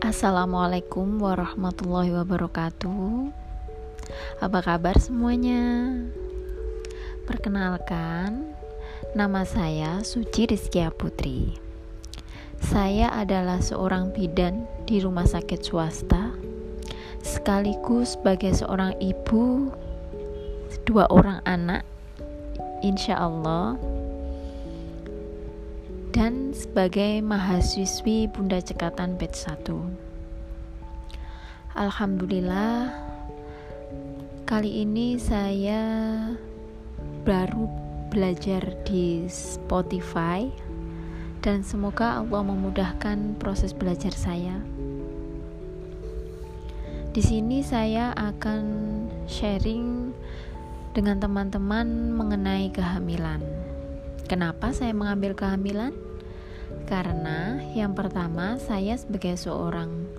Assalamualaikum warahmatullahi wabarakatuh. Apa kabar semuanya? Perkenalkan, nama saya Suci Rizkia Putri. Saya adalah seorang bidan di rumah sakit swasta, sekaligus sebagai seorang ibu dua orang anak, insya Allah dan sebagai mahasiswi Bunda Cekatan batch 1. Alhamdulillah kali ini saya baru belajar di Spotify dan semoga Allah memudahkan proses belajar saya. Di sini saya akan sharing dengan teman-teman mengenai kehamilan. Kenapa saya mengambil kehamilan? Karena yang pertama, saya sebagai seorang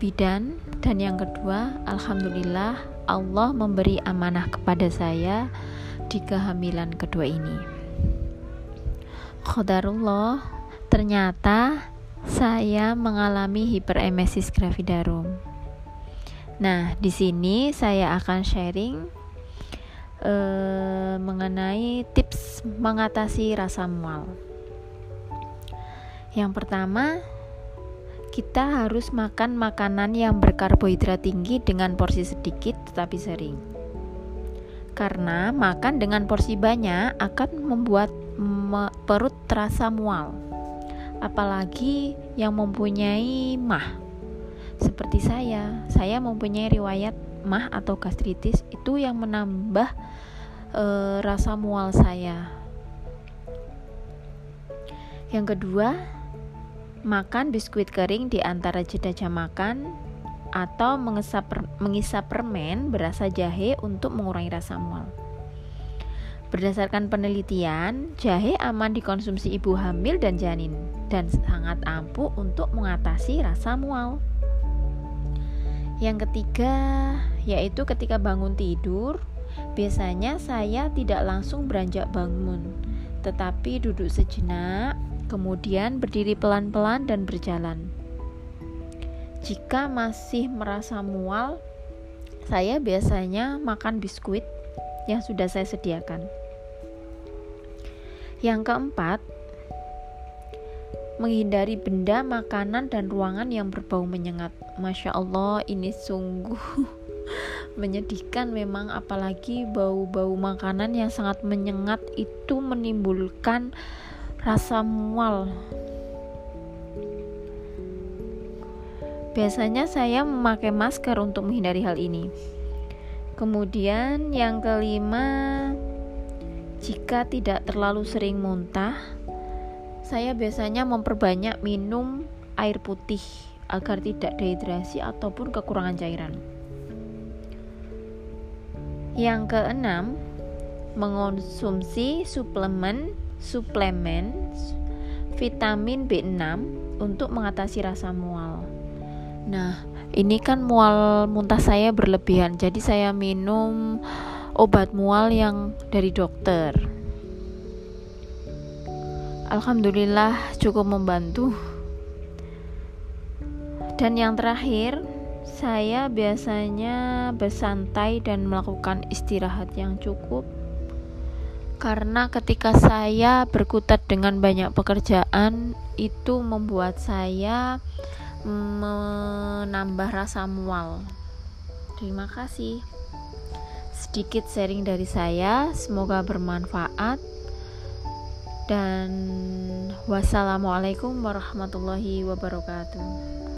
bidan, dan yang kedua, alhamdulillah Allah memberi amanah kepada saya di kehamilan kedua ini. Khodarullah, ternyata saya mengalami hiperemesis gravidarum. Nah, di sini saya akan sharing uh, mengenai tips mengatasi rasa mual. Yang pertama, kita harus makan makanan yang berkarbohidrat tinggi dengan porsi sedikit tetapi sering. Karena makan dengan porsi banyak akan membuat perut terasa mual. Apalagi yang mempunyai mah. Seperti saya, saya mempunyai riwayat mah atau gastritis itu yang menambah e, rasa mual saya. Yang kedua, makan biskuit kering di antara jeda jam makan atau mengisap, mengisap permen berasa jahe untuk mengurangi rasa mual. Berdasarkan penelitian, jahe aman dikonsumsi ibu hamil dan janin dan sangat ampuh untuk mengatasi rasa mual. Yang ketiga, yaitu ketika bangun tidur, biasanya saya tidak langsung beranjak bangun, tetapi duduk sejenak, kemudian berdiri pelan-pelan dan berjalan. Jika masih merasa mual, saya biasanya makan biskuit yang sudah saya sediakan. Yang keempat, menghindari benda, makanan, dan ruangan yang berbau menyengat. Masya Allah, ini sungguh menyedihkan memang, apalagi bau-bau makanan yang sangat menyengat itu menimbulkan rasa mual. Biasanya saya memakai masker untuk menghindari hal ini. Kemudian, yang kelima, jika tidak terlalu sering muntah, saya biasanya memperbanyak minum air putih agar tidak dehidrasi ataupun kekurangan cairan. Yang keenam, mengonsumsi suplemen suplemen vitamin B6 untuk mengatasi rasa mual. Nah, ini kan mual muntah saya berlebihan, jadi saya minum obat mual yang dari dokter. Alhamdulillah cukup membantu. Dan yang terakhir, saya biasanya bersantai dan melakukan istirahat yang cukup. Karena ketika saya berkutat dengan banyak pekerjaan, itu membuat saya menambah rasa mual. Terima kasih. Sedikit sharing dari saya, semoga bermanfaat dan wassalamualaikum warahmatullahi wabarakatuh.